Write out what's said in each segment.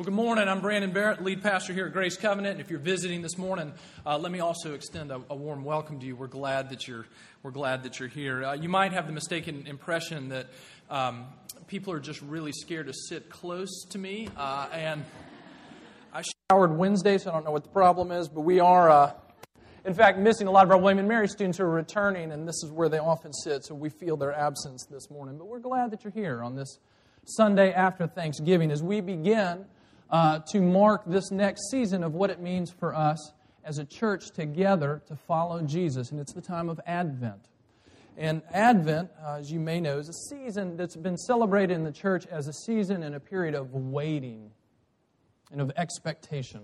Well, good morning. I'm Brandon Barrett, lead pastor here at Grace Covenant. And if you're visiting this morning, uh, let me also extend a, a, warm welcome to you. We're glad that you're we're glad that you're here. Uh, you might have the mistaken impression that um, people are just really scared to sit close to me, uh, and I showered Wednesday, so I don't know what the problem is, but we are. Uh, in fact, missing a lot of our William and Mary students who are returning, and this is where they often sit, so we feel their absence this morning. But we're glad that you're here on this Sunday after Thanksgiving as we begin uh, to mark this next season of what it means for us as a church together to follow Jesus. And it's the time of Advent. And Advent, uh, as you may know, is a season that's been celebrated in the church as a season and a period of waiting and of expectation.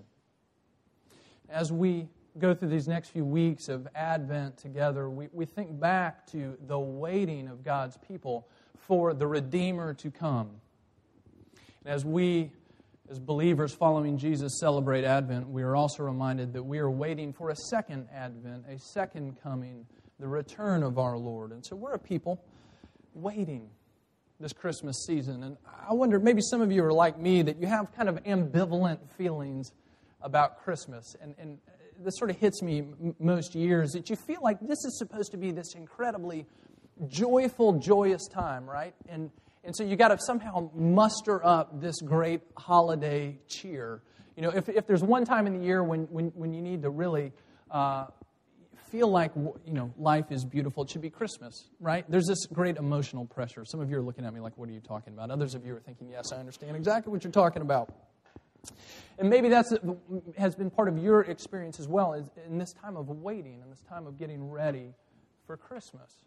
As we go through these next few weeks of Advent together, we, we think back to the waiting of God's people for the Redeemer to come. And as we as believers following Jesus celebrate Advent, we are also reminded that we are waiting for a second Advent, a second coming, the return of our Lord. And so we're a people waiting this Christmas season. And I wonder, maybe some of you are like me, that you have kind of ambivalent feelings about Christmas. And, and this sort of hits me m- most years that you feel like this is supposed to be this incredibly joyful, joyous time, right? And and so you got to somehow muster up this great holiday cheer. You know, if, if there's one time in the year when, when, when you need to really uh, feel like, you know, life is beautiful, it should be Christmas, right? There's this great emotional pressure. Some of you are looking at me like, what are you talking about? Others of you are thinking, yes, I understand exactly what you're talking about. And maybe that has been part of your experience as well is in this time of waiting and this time of getting ready for Christmas.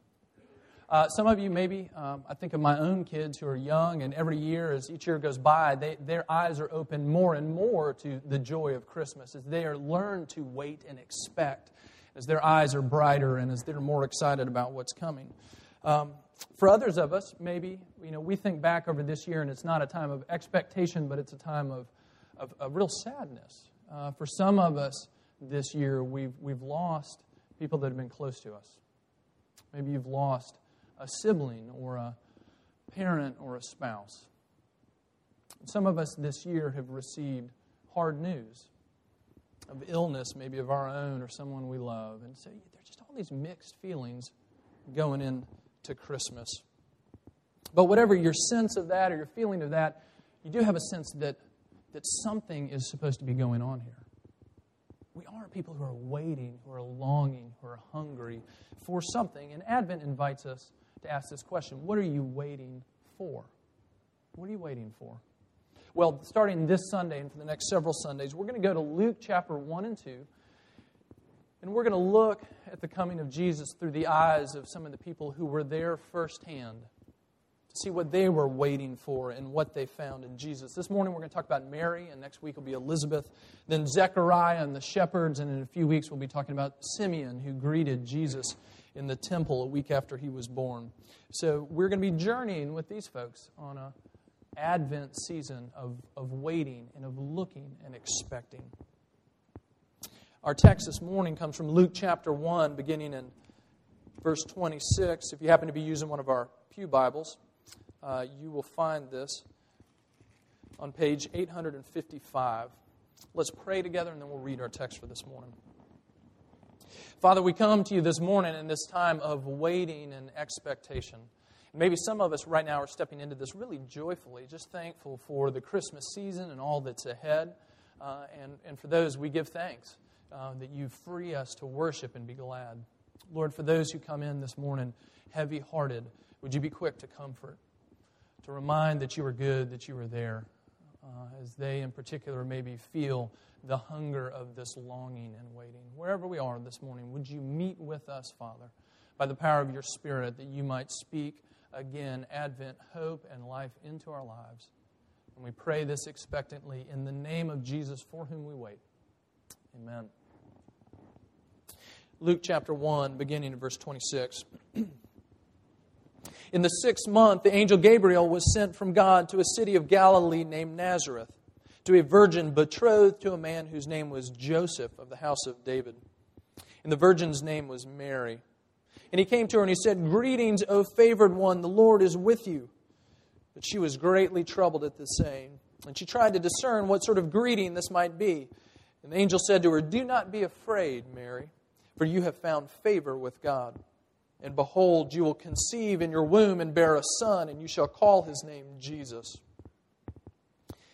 Uh, some of you, maybe, um, I think of my own kids who are young, and every year, as each year goes by, they, their eyes are open more and more to the joy of Christmas as they are learned to wait and expect, as their eyes are brighter and as they're more excited about what's coming. Um, for others of us, maybe, you know, we think back over this year, and it's not a time of expectation, but it's a time of, of, of real sadness. Uh, for some of us this year, we've, we've lost people that have been close to us. Maybe you've lost a sibling or a parent or a spouse. Some of us this year have received hard news of illness, maybe of our own or someone we love. And so there's just all these mixed feelings going into Christmas. But whatever your sense of that or your feeling of that, you do have a sense that, that something is supposed to be going on here. We are people who are waiting, who are longing, who are hungry for something. And Advent invites us to ask this question What are you waiting for? What are you waiting for? Well, starting this Sunday and for the next several Sundays, we're going to go to Luke chapter 1 and 2. And we're going to look at the coming of Jesus through the eyes of some of the people who were there firsthand to see what they were waiting for and what they found in Jesus. This morning we're going to talk about Mary, and next week will be Elizabeth, then Zechariah and the shepherds, and in a few weeks we'll be talking about Simeon who greeted Jesus in the temple a week after he was born. So we're going to be journeying with these folks on a Advent season of, of waiting and of looking and expecting. Our text this morning comes from Luke chapter 1, beginning in verse 26. If you happen to be using one of our Pew Bibles, uh, you will find this on page 855. Let's pray together and then we'll read our text for this morning. Father, we come to you this morning in this time of waiting and expectation. maybe some of us right now are stepping into this really joyfully, just thankful for the Christmas season and all that's ahead. Uh, and, and for those, we give thanks uh, that you free us to worship and be glad. Lord, for those who come in this morning heavy hearted, would you be quick to comfort, to remind that you are good, that you are there, uh, as they in particular maybe feel the hunger of this longing and waiting. Wherever we are this morning, would you meet with us, Father, by the power of your Spirit, that you might speak again Advent, hope, and life into our lives. And we pray this expectantly in the name of Jesus, for whom we wait. Amen. Luke chapter 1, beginning in verse 26. In the sixth month, the angel Gabriel was sent from God to a city of Galilee named Nazareth to a virgin betrothed to a man whose name was Joseph of the house of David. And the virgin's name was Mary. And he came to her and he said, Greetings, O favored one, the Lord is with you. But she was greatly troubled at the saying And she tried to discern what sort of greeting this might be. And the angel said to her, Do not be afraid, Mary, for you have found favor with God. And behold, you will conceive in your womb and bear a son, and you shall call his name Jesus.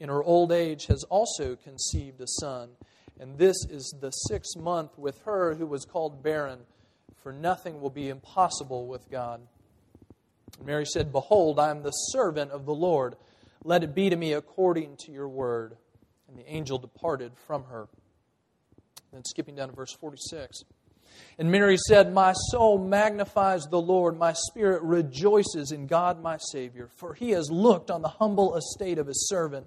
in her old age, has also conceived a son. And this is the sixth month with her who was called barren, for nothing will be impossible with God. Mary said, Behold, I am the servant of the Lord. Let it be to me according to your word. And the angel departed from her. Then skipping down to verse 46. And Mary said, My soul magnifies the Lord, my spirit rejoices in God my Savior, for he has looked on the humble estate of his servant.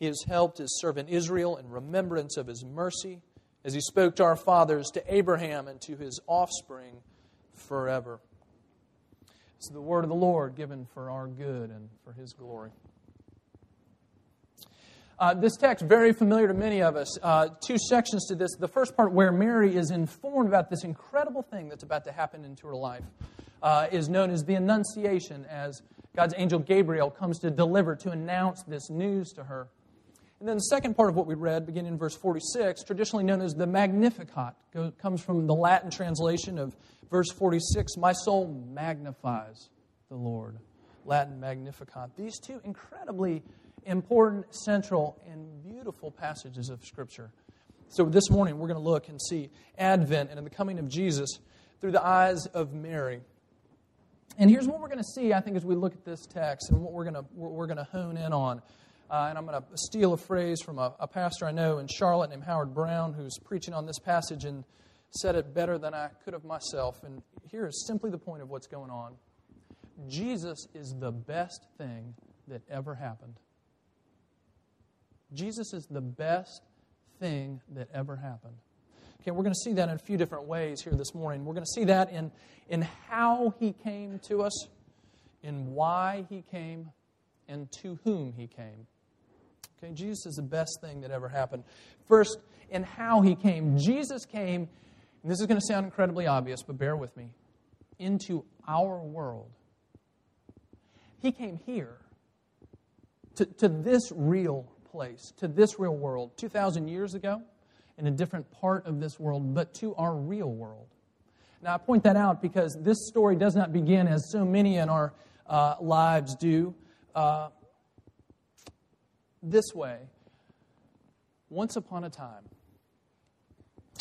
He has helped his servant Israel in remembrance of his mercy, as he spoke to our fathers, to Abraham, and to his offspring forever. It's the word of the Lord given for our good and for his glory. Uh, this text, very familiar to many of us. Uh, two sections to this. The first part, where Mary is informed about this incredible thing that's about to happen into her life, uh, is known as the Annunciation, as God's angel Gabriel comes to deliver, to announce this news to her. And then the second part of what we read, beginning in verse 46, traditionally known as the Magnificat, comes from the Latin translation of verse 46 My soul magnifies the Lord. Latin Magnificat. These two incredibly important, central, and beautiful passages of Scripture. So this morning we're going to look and see Advent and the coming of Jesus through the eyes of Mary. And here's what we're going to see, I think, as we look at this text and what we're going to, we're going to hone in on. Uh, and I'm going to steal a phrase from a, a pastor I know in Charlotte named Howard Brown, who's preaching on this passage and said it better than I could have myself. And here is simply the point of what's going on Jesus is the best thing that ever happened. Jesus is the best thing that ever happened. Okay, we're going to see that in a few different ways here this morning. We're going to see that in, in how he came to us, in why he came, and to whom he came. Okay, Jesus is the best thing that ever happened. First, in how he came. Jesus came, and this is going to sound incredibly obvious, but bear with me, into our world. He came here to, to this real place, to this real world, 2,000 years ago, in a different part of this world, but to our real world. Now, I point that out because this story does not begin as so many in our uh, lives do uh, this way. Once upon a time,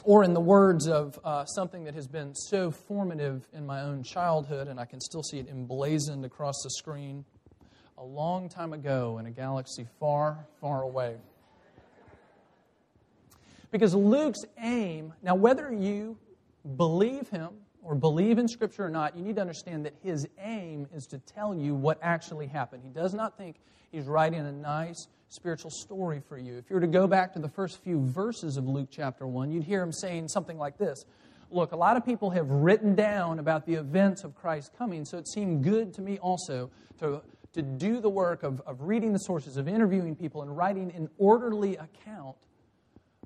or in the words of uh, something that has been so formative in my own childhood, and I can still see it emblazoned across the screen a long time ago in a galaxy far, far away. Because Luke's aim, now, whether you believe him or believe in Scripture or not, you need to understand that his aim is to tell you what actually happened. He does not think he's writing a nice spiritual story for you. If you were to go back to the first few verses of Luke chapter 1, you'd hear him saying something like this Look, a lot of people have written down about the events of Christ's coming, so it seemed good to me also to to do the work of, of reading the sources, of interviewing people, and writing an orderly account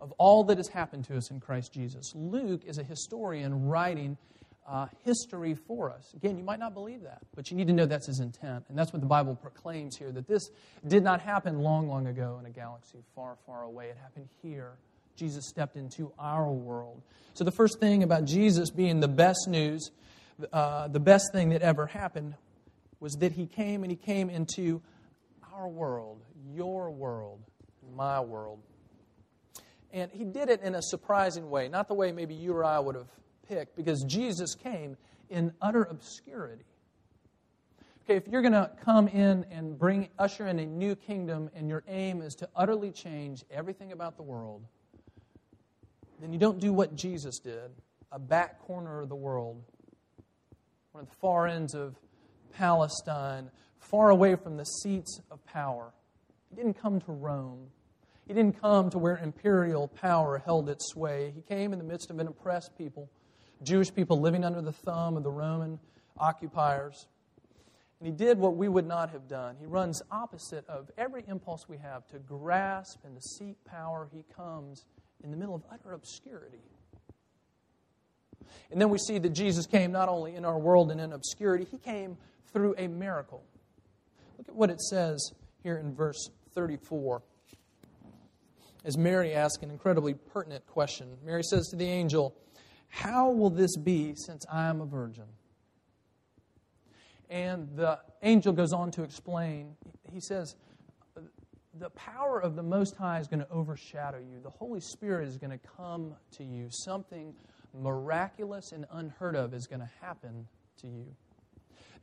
of all that has happened to us in Christ Jesus. Luke is a historian writing uh, history for us. Again, you might not believe that, but you need to know that's his intent. And that's what the Bible proclaims here that this did not happen long, long ago in a galaxy far, far away. It happened here. Jesus stepped into our world. So, the first thing about Jesus being the best news, uh, the best thing that ever happened, was that he came and he came into our world, your world, my world. And he did it in a surprising way, not the way maybe you or I would have picked, because Jesus came in utter obscurity. Okay, if you're going to come in and bring usher in a new kingdom and your aim is to utterly change everything about the world, then you don't do what Jesus did, a back corner of the world, one of the far ends of Palestine, far away from the seats of power. He didn't come to Rome. He didn't come to where imperial power held its sway. He came in the midst of an oppressed people, Jewish people living under the thumb of the Roman occupiers. And he did what we would not have done. He runs opposite of every impulse we have to grasp and to seek power. He comes in the middle of utter obscurity. And then we see that Jesus came not only in our world and in obscurity, he came through a miracle. Look at what it says here in verse 34. As Mary asks an incredibly pertinent question, Mary says to the angel, How will this be since I am a virgin? And the angel goes on to explain. He says, The power of the Most High is going to overshadow you. The Holy Spirit is going to come to you. Something miraculous and unheard of is going to happen to you.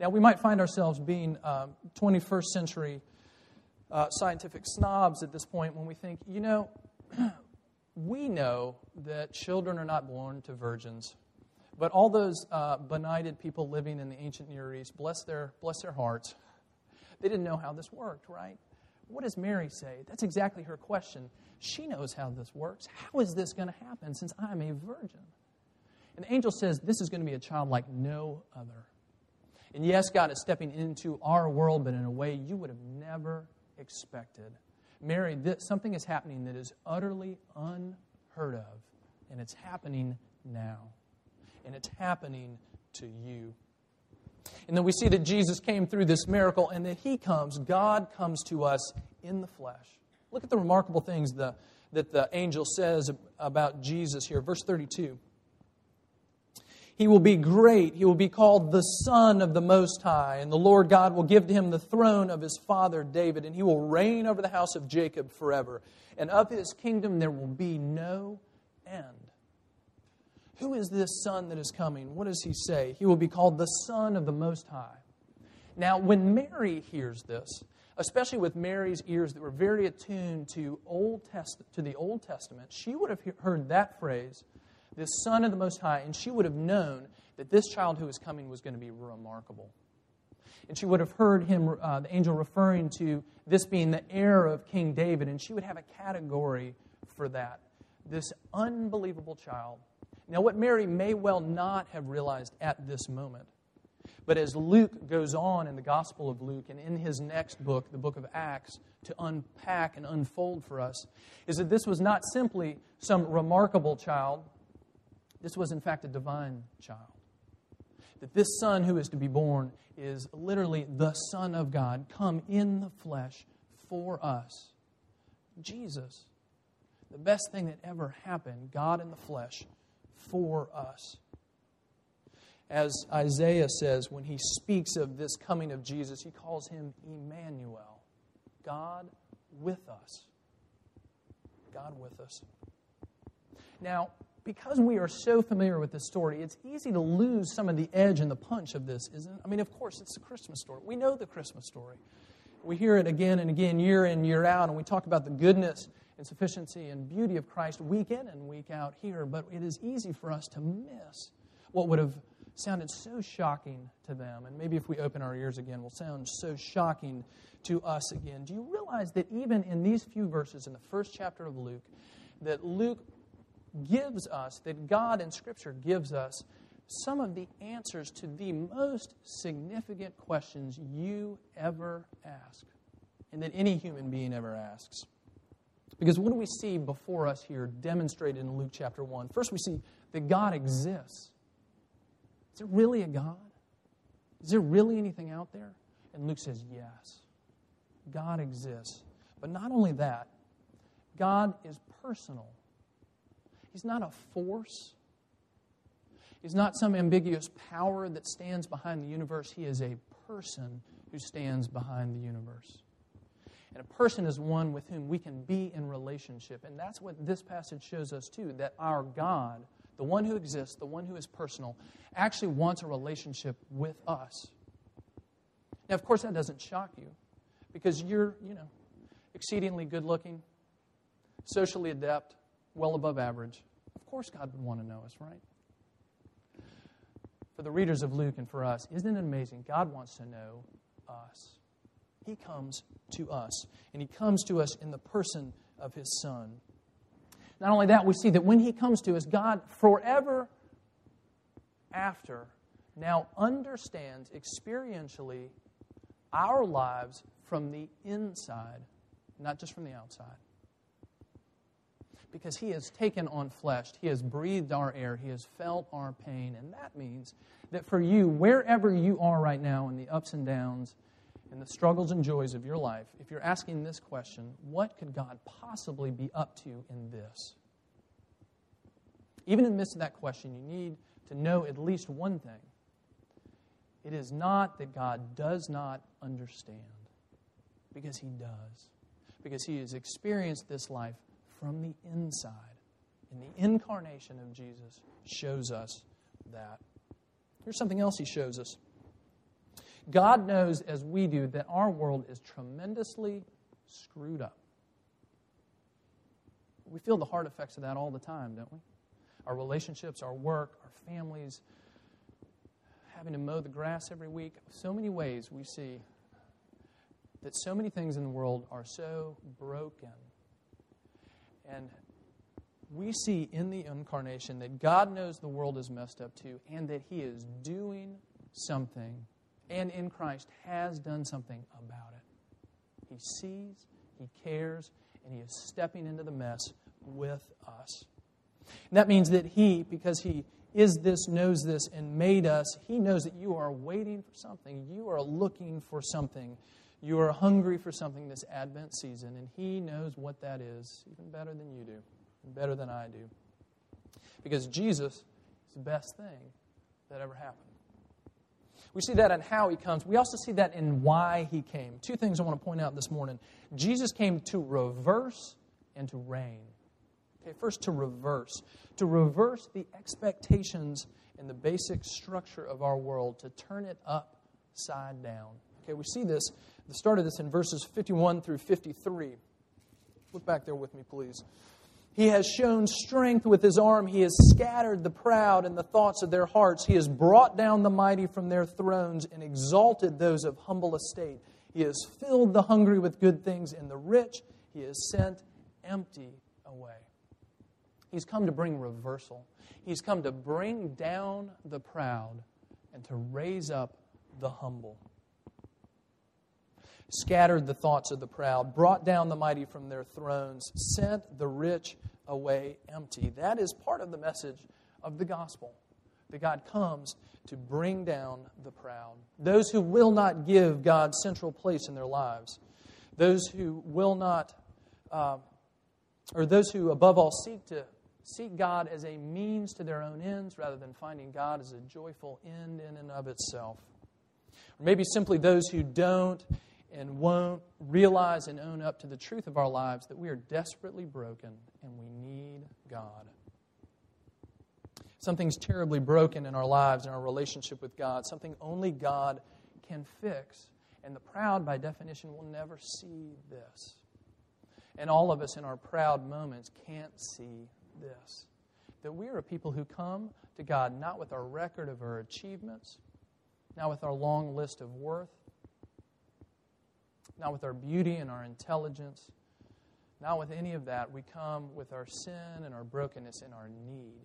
Now, we might find ourselves being uh, 21st century uh, scientific snobs at this point when we think, you know, we know that children are not born to virgins. But all those uh, benighted people living in the ancient Near East, bless their, bless their hearts, they didn't know how this worked, right? What does Mary say? That's exactly her question. She knows how this works. How is this going to happen since I'm a virgin? And the angel says this is going to be a child like no other. And yes, God is stepping into our world, but in a way you would have never expected. Mary, this, something is happening that is utterly unheard of, and it's happening now and it's happening to you. And then we see that Jesus came through this miracle and that he comes, God comes to us in the flesh. Look at the remarkable things the, that the angel says about Jesus here. Verse 32. He will be great. He will be called the Son of the Most High. And the Lord God will give to him the throne of his father David, and he will reign over the house of Jacob forever. And of his kingdom there will be no end. Who is this son that is coming? What does he say? He will be called the Son of the Most High. Now, when Mary hears this, especially with Mary's ears that were very attuned to Old Test- to the Old Testament, she would have heard that phrase, "the Son of the Most High," and she would have known that this child who was coming was going to be remarkable. And she would have heard him, uh, the angel, referring to this being the heir of King David, and she would have a category for that. This unbelievable child now, what Mary may well not have realized at this moment, but as Luke goes on in the Gospel of Luke and in his next book, the book of Acts, to unpack and unfold for us, is that this was not simply some remarkable child, this was in fact a divine child. That this son who is to be born is literally the Son of God, come in the flesh for us. Jesus, the best thing that ever happened, God in the flesh for us. As Isaiah says when he speaks of this coming of Jesus, he calls him Emmanuel, God with us. God with us. Now, because we are so familiar with this story, it's easy to lose some of the edge and the punch of this, isn't it? I mean, of course, it's the Christmas story. We know the Christmas story. We hear it again and again, year in, year out, and we talk about the goodness and sufficiency and beauty of Christ week in and week out here, but it is easy for us to miss what would have sounded so shocking to them. And maybe if we open our ears again, will sound so shocking to us again. Do you realize that even in these few verses in the first chapter of Luke, that Luke gives us, that God in Scripture gives us some of the answers to the most significant questions you ever ask, and that any human being ever asks? Because what do we see before us here demonstrated in Luke chapter 1? First, we see that God exists. Is there really a God? Is there really anything out there? And Luke says, yes. God exists. But not only that, God is personal. He's not a force. He's not some ambiguous power that stands behind the universe. He is a person who stands behind the universe. And a person is one with whom we can be in relationship. And that's what this passage shows us, too, that our God, the one who exists, the one who is personal, actually wants a relationship with us. Now, of course, that doesn't shock you because you're, you know, exceedingly good looking, socially adept, well above average. Of course, God would want to know us, right? For the readers of Luke and for us, isn't it amazing? God wants to know us. He comes to us, and He comes to us in the person of His Son. Not only that, we see that when He comes to us, God forever after now understands experientially our lives from the inside, not just from the outside. Because He has taken on flesh, He has breathed our air, He has felt our pain, and that means that for you, wherever you are right now in the ups and downs, and the struggles and joys of your life, if you're asking this question, what could God possibly be up to in this? Even in the midst of that question, you need to know at least one thing. It is not that God does not understand, because He does. Because He has experienced this life from the inside. And the incarnation of Jesus shows us that. Here's something else He shows us. God knows, as we do, that our world is tremendously screwed up. We feel the hard effects of that all the time, don't we? Our relationships, our work, our families, having to mow the grass every week. So many ways we see that so many things in the world are so broken. And we see in the incarnation that God knows the world is messed up too, and that He is doing something and in Christ has done something about it. He sees, He cares, and He is stepping into the mess with us. And that means that He, because He is this, knows this, and made us, He knows that you are waiting for something. You are looking for something. You are hungry for something this Advent season, and He knows what that is, even better than you do, and better than I do. Because Jesus is the best thing that ever happened. We see that in how he comes. We also see that in why he came. Two things I want to point out this morning. Jesus came to reverse and to reign. Okay, first to reverse. To reverse the expectations and the basic structure of our world, to turn it upside down. Okay, we see this, the start of this in verses 51 through 53. Look back there with me, please. He has shown strength with his arm. He has scattered the proud in the thoughts of their hearts. He has brought down the mighty from their thrones and exalted those of humble estate. He has filled the hungry with good things, and the rich he has sent empty away. He's come to bring reversal. He's come to bring down the proud and to raise up the humble scattered the thoughts of the proud, brought down the mighty from their thrones, sent the rich away empty. That is part of the message of the gospel that God comes to bring down the proud. Those who will not give God central place in their lives, those who will not, uh, or those who above all seek to seek God as a means to their own ends rather than finding God as a joyful end in and of itself. Or maybe simply those who don't and won't realize and own up to the truth of our lives that we are desperately broken and we need God. Something's terribly broken in our lives and our relationship with God, something only God can fix. And the proud, by definition, will never see this. And all of us in our proud moments can't see this. That we are a people who come to God not with our record of our achievements, not with our long list of worth, not with our beauty and our intelligence, not with any of that. We come with our sin and our brokenness and our need.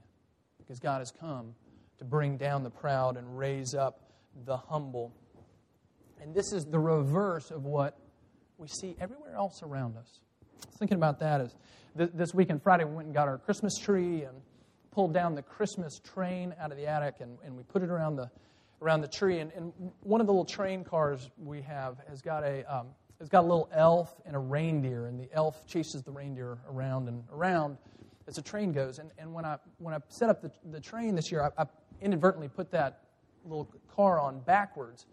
Because God has come to bring down the proud and raise up the humble. And this is the reverse of what we see everywhere else around us. Thinking about that is this weekend, Friday, we went and got our Christmas tree and pulled down the Christmas train out of the attic and, and we put it around the around the tree. And, and one of the little train cars we have has got a um, it's got a little elf and a reindeer, and the elf chases the reindeer around and around as the train goes. And, and when, I, when I set up the, the train this year, I, I inadvertently put that little car on backwards.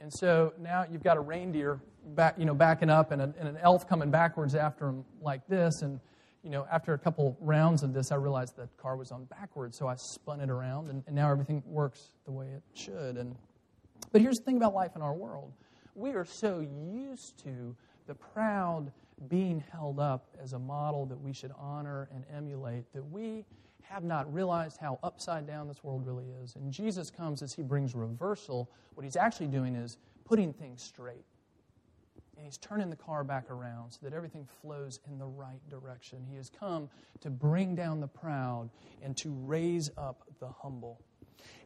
And so now you've got a reindeer back, you know, backing up and, a, and an elf coming backwards after him like this. And, you know, after a couple rounds of this, I realized the car was on backwards. So I spun it around, and, and now everything works the way it should. And, but here's the thing about life in our world we are so used to the proud being held up as a model that we should honor and emulate that we have not realized how upside down this world really is. And Jesus comes as he brings reversal. What he's actually doing is putting things straight. And he's turning the car back around so that everything flows in the right direction. He has come to bring down the proud and to raise up the humble.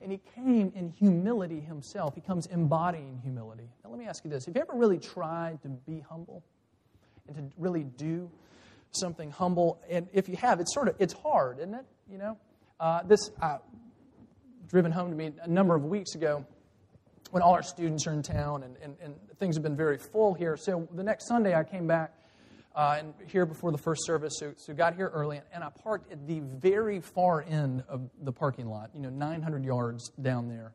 And he came in humility himself. He comes embodying humility. Now, let me ask you this Have you ever really tried to be humble and to really do something humble? And if you have, it's sort of it's hard, isn't it? You know, uh, this uh, driven home to me a number of weeks ago when all our students are in town and, and, and things have been very full here. So the next Sunday I came back uh, and here before the first service, so, so got here early, and, I parked at the very far end of the parking lot, you know, 900 yards down there.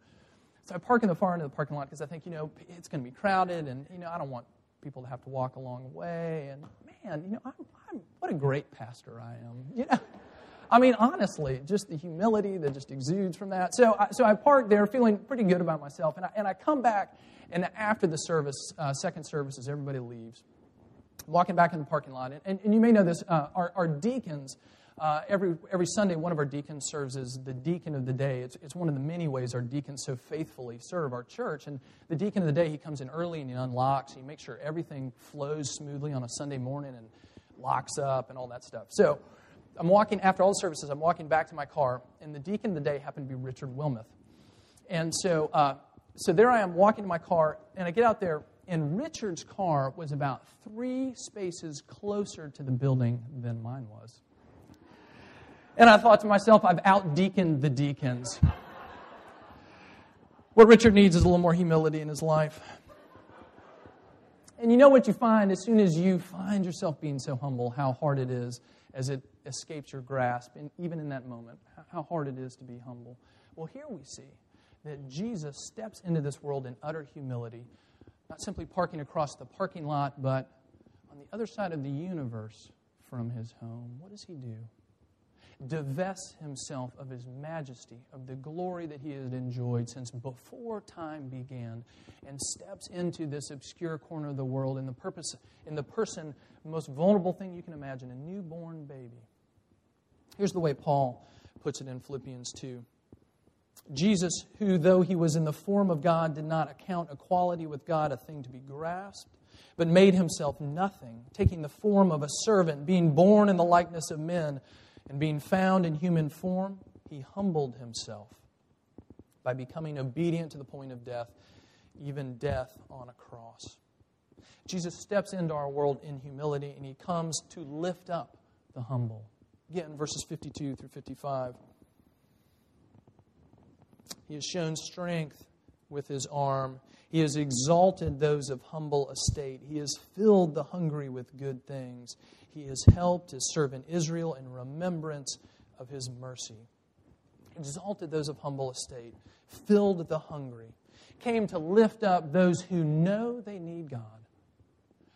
So I park in the far end of the parking lot because I think, you know, it's going to be crowded, and, you know, I don't want people to have to walk a long way. And man, you know, I'm, I'm, what a great pastor I am. You know, I mean, honestly, just the humility that just exudes from that. So, I, so I parked there feeling pretty good about myself, and I, and I come back, and after the service, uh, second service, as everybody leaves, walking back in the parking lot. And, and you may know this, uh, our, our, deacons, uh, every, every Sunday, one of our deacons serves as the deacon of the day. It's, it's one of the many ways our deacons so faithfully serve our church. And the deacon of the day, he comes in early and he unlocks. He makes sure everything flows smoothly on a Sunday morning and locks up and all that stuff. So I'm walking, after all the services, I'm walking back to my car, and the deacon of the day happened to be Richard Wilmoth. And so, uh, so there I am walking to my car, and I get out there, and Richard's car was about three spaces closer to the building than mine was. And I thought to myself, I've out deaconed the deacons. What Richard needs is a little more humility in his life. And you know what you find as soon as you find yourself being so humble, how hard it is as it escapes your grasp, and even in that moment, how hard it is to be humble. Well, here we see that Jesus steps into this world in utter humility not simply parking across the parking lot, but on the other side of the universe from his home. What does he do? Divests himself of his majesty, of the glory that he had enjoyed since before time began, and steps into this obscure corner of the world in the purpose, in the person, most vulnerable thing you can imagine, a newborn baby. Here's the way Paul puts it in Philippians 2. Jesus, who, though he was in the form of God, did not account equality with God a thing to be grasped, but made himself nothing, taking the form of a servant, being born in the likeness of men, and being found in human form, he humbled himself by becoming obedient to the point of death, even death on a cross. Jesus steps into our world in humility, and he comes to lift up the humble. Again, verses 52 through 55. He has shown strength with his arm. He has exalted those of humble estate. He has filled the hungry with good things. He has helped his servant Israel in remembrance of his mercy. Exalted those of humble estate, filled the hungry, came to lift up those who know they need God.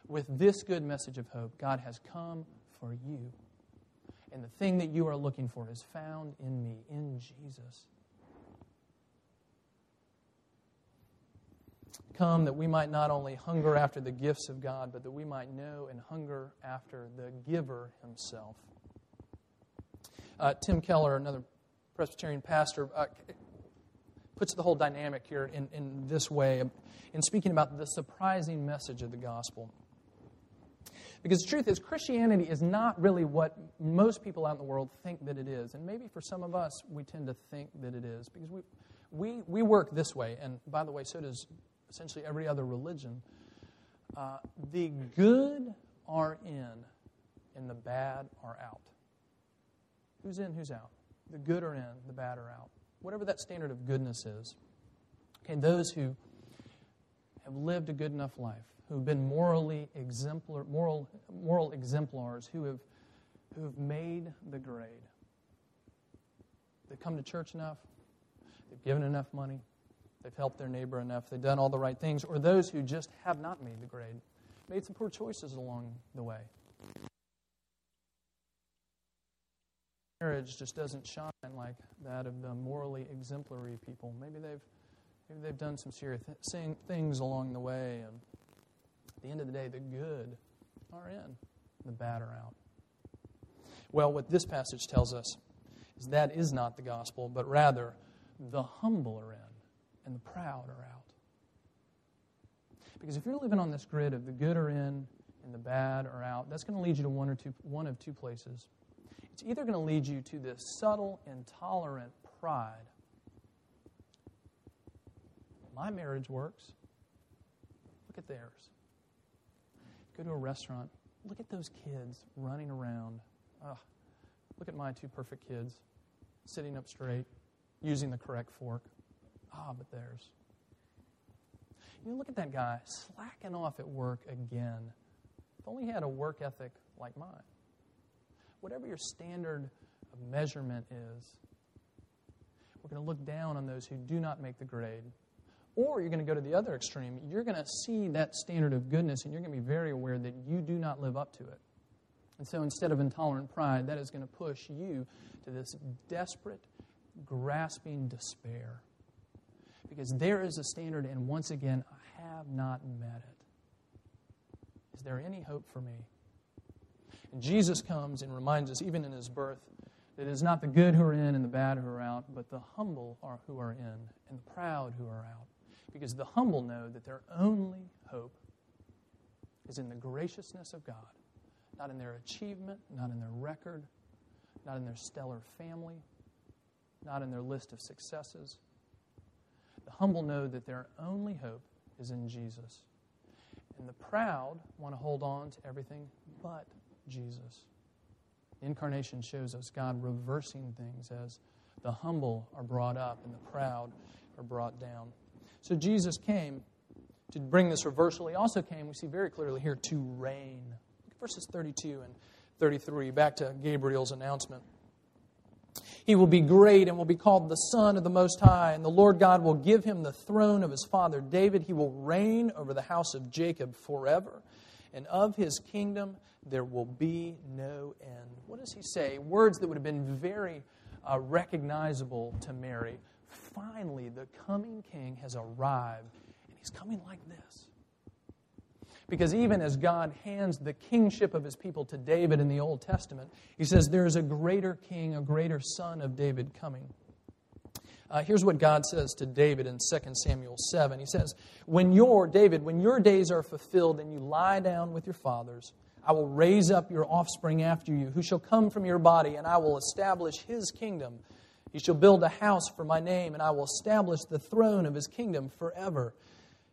With this good message of hope, God has come for you. And the thing that you are looking for is found in me, in Jesus. Come that we might not only hunger after the gifts of God, but that we might know and hunger after the giver himself. Uh, Tim Keller, another Presbyterian pastor, uh, puts the whole dynamic here in, in this way in speaking about the surprising message of the gospel. Because the truth is, Christianity is not really what most people out in the world think that it is. And maybe for some of us, we tend to think that it is. Because we, we, we work this way. And by the way, so does essentially every other religion, uh, the good are in and the bad are out. Who's in, who's out? The good are in, the bad are out. Whatever that standard of goodness is. Okay, those who have lived a good enough life, who have been morally exemplar, moral, moral exemplars, who have, who have made the grade. They've come to church enough, they've given enough money, they've helped their neighbor enough, they've done all the right things, or those who just have not made the grade, made some poor choices along the way. Marriage just doesn't shine like that of the morally exemplary people. Maybe they've, maybe they've done some serious things along the way, and at the end of the day, the good are in, the bad are out. Well, what this passage tells us is that is not the gospel, but rather the humble are in and the proud are out. Because if you're living on this grid of the good are in and the bad are out, that's going to lead you to one or two one of two places. It's either going to lead you to this subtle, intolerant pride. My marriage works. Look at theirs. Go to a restaurant. Look at those kids running around. Ugh. Look at my two perfect kids sitting up straight, using the correct fork. Ah, but theirs. You know, look at that guy slacking off at work again. If only he had a work ethic like mine. Whatever your standard of measurement is, we're going to look down on those who do not make the grade. Or you're going to go to the other extreme. You're going to see that standard of goodness and you're going to be very aware that you do not live up to it. And so instead of intolerant pride, that is going to push you to this desperate, grasping despair because there is a standard, and once again, I have not met it. Is there any hope for me? And Jesus comes and reminds us, even in his birth, that it is not the good who are in and the bad who are out, but the humble are who are in and the proud who are out. Because the humble know that their only hope is in the graciousness of God, not in their achievement, not in their record, not in their stellar family, not in their list of successes the humble know that their only hope is in Jesus. And the proud want to hold on to everything but Jesus. The incarnation shows us God reversing things as the humble are brought up and the proud are brought down. So Jesus came to bring this reversal. He also came, we see very clearly here, to reign. Look at Verses 32 and 33, back to Gabriel's announcement. He will be great and will be called the Son of the Most High, and the Lord God will give him the throne of his father David. He will reign over the house of Jacob forever, and of his kingdom there will be no end. What does he say? Words that would have been very uh, recognizable to Mary. Finally, the coming king has arrived, and he's coming like this. Because even as God hands the kingship of his people to David in the Old Testament, he says there is a greater king, a greater son of David coming. Uh, here's what God says to David in 2 Samuel 7. He says, When your, David, when your days are fulfilled and you lie down with your fathers, I will raise up your offspring after you, who shall come from your body, and I will establish his kingdom. He shall build a house for my name, and I will establish the throne of his kingdom forever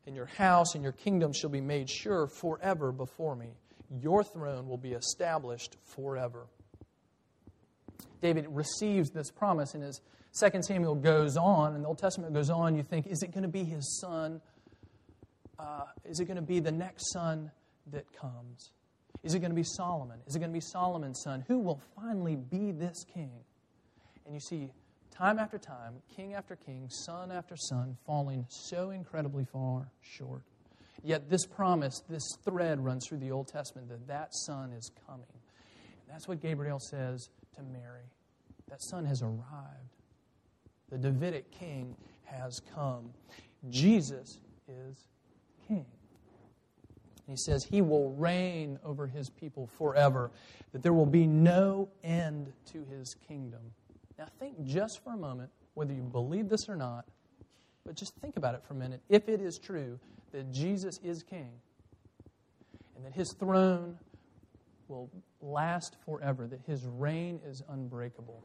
and your house and your kingdom shall be made sure forever before me. Your throne will be established forever. David receives this promise, and as 2 Samuel goes on, and the Old Testament goes on, you think, is it going to be his son? Uh, is it going to be the next son that comes? Is it going to be Solomon? Is it going to be Solomon's son? Who will finally be this king? And you see time after time, king after king, son after son, falling so incredibly far short. Yet this promise, this thread runs through the Old Testament that that son is coming. And that's what Gabriel says to Mary. That son has arrived. The Davidic king has come. Jesus is king. He says he will reign over his people forever, that there will be no end to his kingdom. Now, think just for a moment, whether you believe this or not, but just think about it for a minute. If it is true that Jesus is king and that his throne will last forever, that his reign is unbreakable,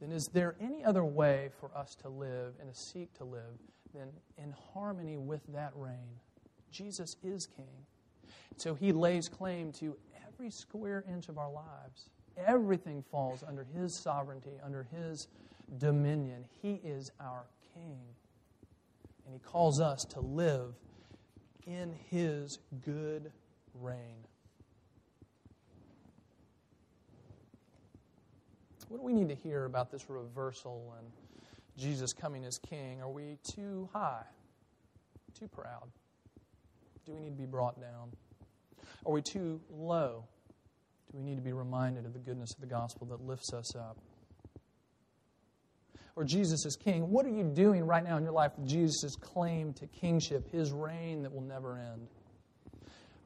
then is there any other way for us to live and to seek to live than in harmony with that reign? Jesus is king. So he lays claim to every square inch of our lives. Everything falls under His sovereignty, under His dominion. He is our King. And He calls us to live in His good reign. What do we need to hear about this reversal and Jesus coming as king? Are we too high, too proud? Do we need to be brought down? Are we too low? Do we need to be reminded of the goodness of the gospel that lifts us up? Or Jesus is king. What are you doing right now in your life with Jesus' claim to kingship, his reign that will never end?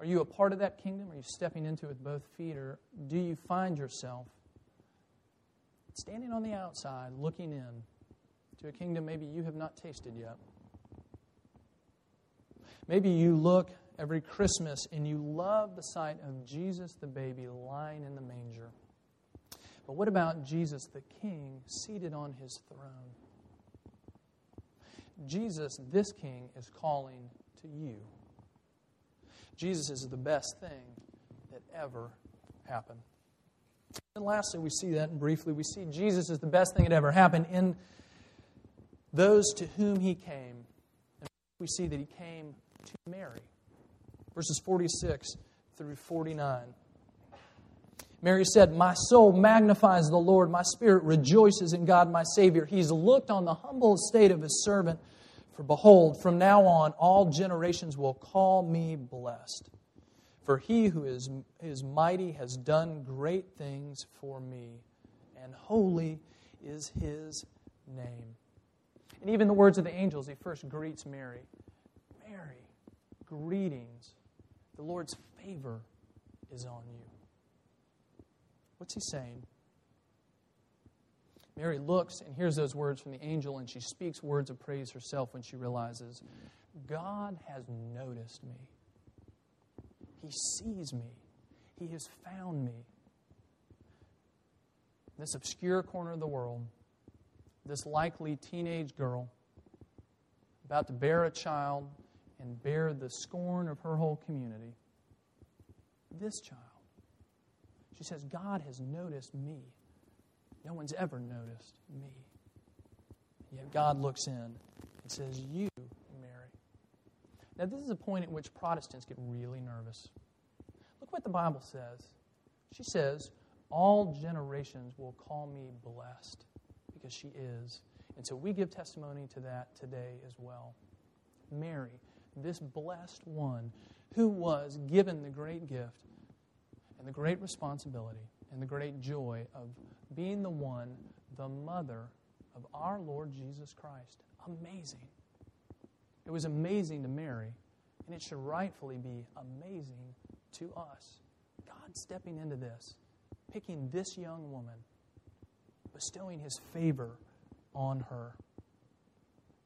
Are you a part of that kingdom? Are you stepping into it with both feet? Or do you find yourself standing on the outside, looking in to a kingdom maybe you have not tasted yet? Maybe you look every Christmas and you love the sight of Jesus the baby lying in the manger. But what about Jesus the King seated on his throne? Jesus, this King, is calling to you. Jesus is the best thing that ever happened. And lastly, we see that, briefly, we see Jesus is the best thing that ever happened in those to whom he came. And we see that he came to Mary. Verses 46 through 49. Mary said, My soul magnifies the Lord, my spirit rejoices in God my Savior. He's looked on the humble estate of his servant. For behold, from now on, all generations will call me blessed. For he who is, is mighty has done great things for me, and holy is his name. And even the words of the angels, he first greets Mary Mary, greetings. The Lord's favor is on you. What's he saying? Mary looks and hears those words from the angel, and she speaks words of praise herself when she realizes God has noticed me. He sees me. He has found me. This obscure corner of the world, this likely teenage girl, about to bear a child and bear the scorn of her whole community. This child. She says, God has noticed me. No one's ever noticed me. Yet God looks in and says, You, Mary. Now, this is a point at which Protestants get really nervous. Look what the Bible says. She says, All generations will call me blessed because she is. And so we give testimony to that today as well. Mary, this blessed one who was given the great gift and the great responsibility and the great joy of being the one, the mother of our Lord Jesus Christ. Amazing. It was amazing to Mary, and it should rightfully be amazing to us. God stepping into this, picking this young woman, bestowing his favor on her.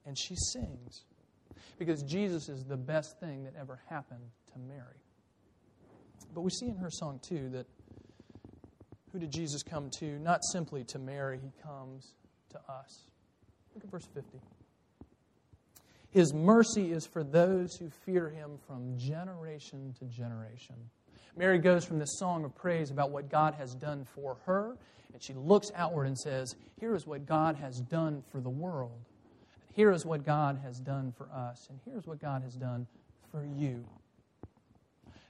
And she sings because Jesus is the best thing that ever happened to Mary. But we see in her song, too, that who did Jesus come to? Not simply to Mary, he comes to us. Look at verse 50. His mercy is for those who fear him from generation to generation. Mary goes from this song of praise about what God has done for her, and she looks outward and says, Here is what God has done for the world. Here is what God has done for us, and here's what God has done for you.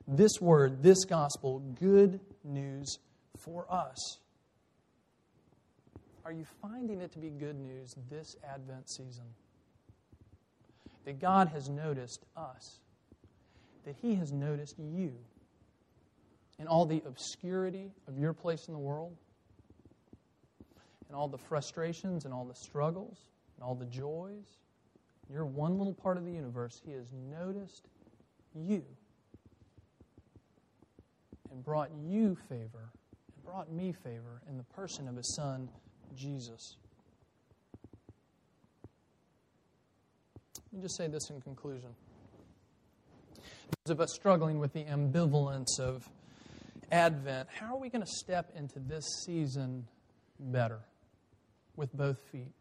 This word, this gospel, good news for us. Are you finding it to be good news this Advent season? That God has noticed us, that He has noticed you in all the obscurity of your place in the world, and all the frustrations and all the struggles and all the joys. You're one little part of the universe. He has noticed you and brought you favor and brought me favor in the person of his son, Jesus. Let me just say this in conclusion. Those of us struggling with the ambivalence of Advent, how are we going to step into this season better with both feet?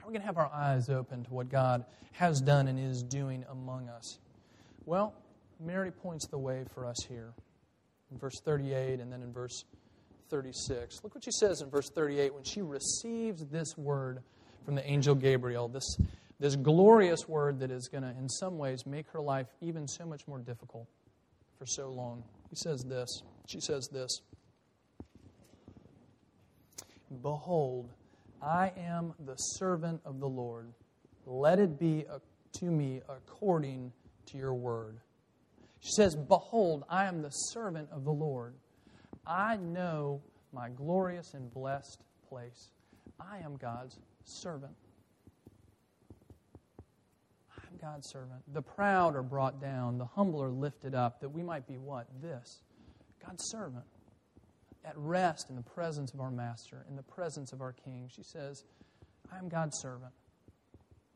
How are we going to have our eyes open to what God has done and is doing among us? Well, Mary points the way for us here in verse 38 and then in verse 36. Look what she says in verse 38 when she receives this word from the angel Gabriel, this, this glorious word that is going to, in some ways, make her life even so much more difficult for so long. He says this. She says this Behold, I am the servant of the Lord. Let it be uh, to me according to your word. She says, Behold, I am the servant of the Lord. I know my glorious and blessed place. I am God's servant. I am God's servant. The proud are brought down, the humble are lifted up, that we might be what? This God's servant. At rest in the presence of our Master, in the presence of our King. She says, I am God's servant.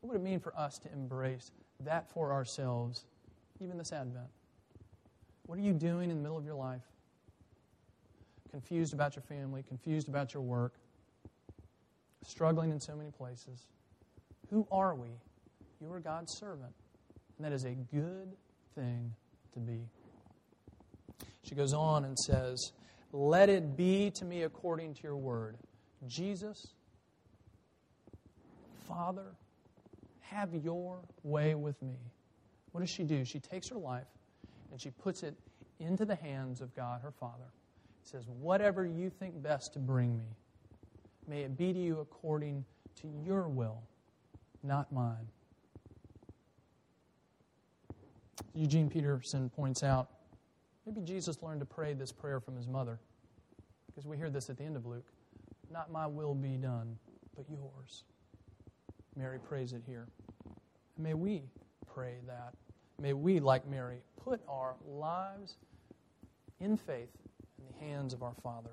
What would it mean for us to embrace that for ourselves, even this Advent? What are you doing in the middle of your life? Confused about your family, confused about your work, struggling in so many places. Who are we? You are God's servant. And that is a good thing to be. She goes on and says, Let it be to me according to your word. Jesus, Father, have your way with me. What does she do? She takes her life and she puts it into the hands of God, her Father. says, Whatever you think best to bring me, may it be to you according to your will, not mine. Eugene Peterson points out maybe Jesus learned to pray this prayer from his mother, because we hear this at the end of Luke Not my will be done, but yours. Mary prays it here. may we pray that. May we, like Mary, put our lives in faith in the hands of our Father.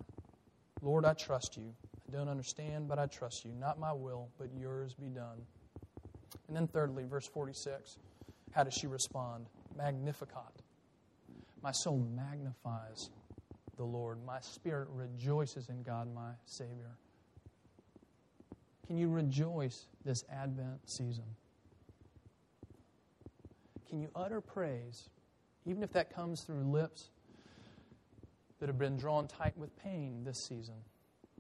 Lord, I trust you. I don't understand, but I trust you. Not my will, but yours be done. And then, thirdly, verse 46, how does she respond? Magnificat. My soul magnifies the Lord. My spirit rejoices in God, my Savior. Can you rejoice this Advent season? Can you utter praise, even if that comes through lips that have been drawn tight with pain this season?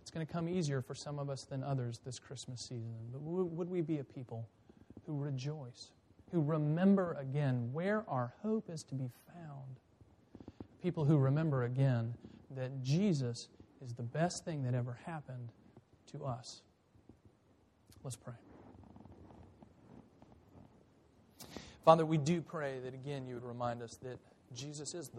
It's going to come easier for some of us than others this Christmas season. But would we be a people who rejoice, who remember again where our hope is to be found? People who remember again that Jesus is the best thing that ever happened to us. Let's pray. Father, we do pray that again you would remind us that Jesus is the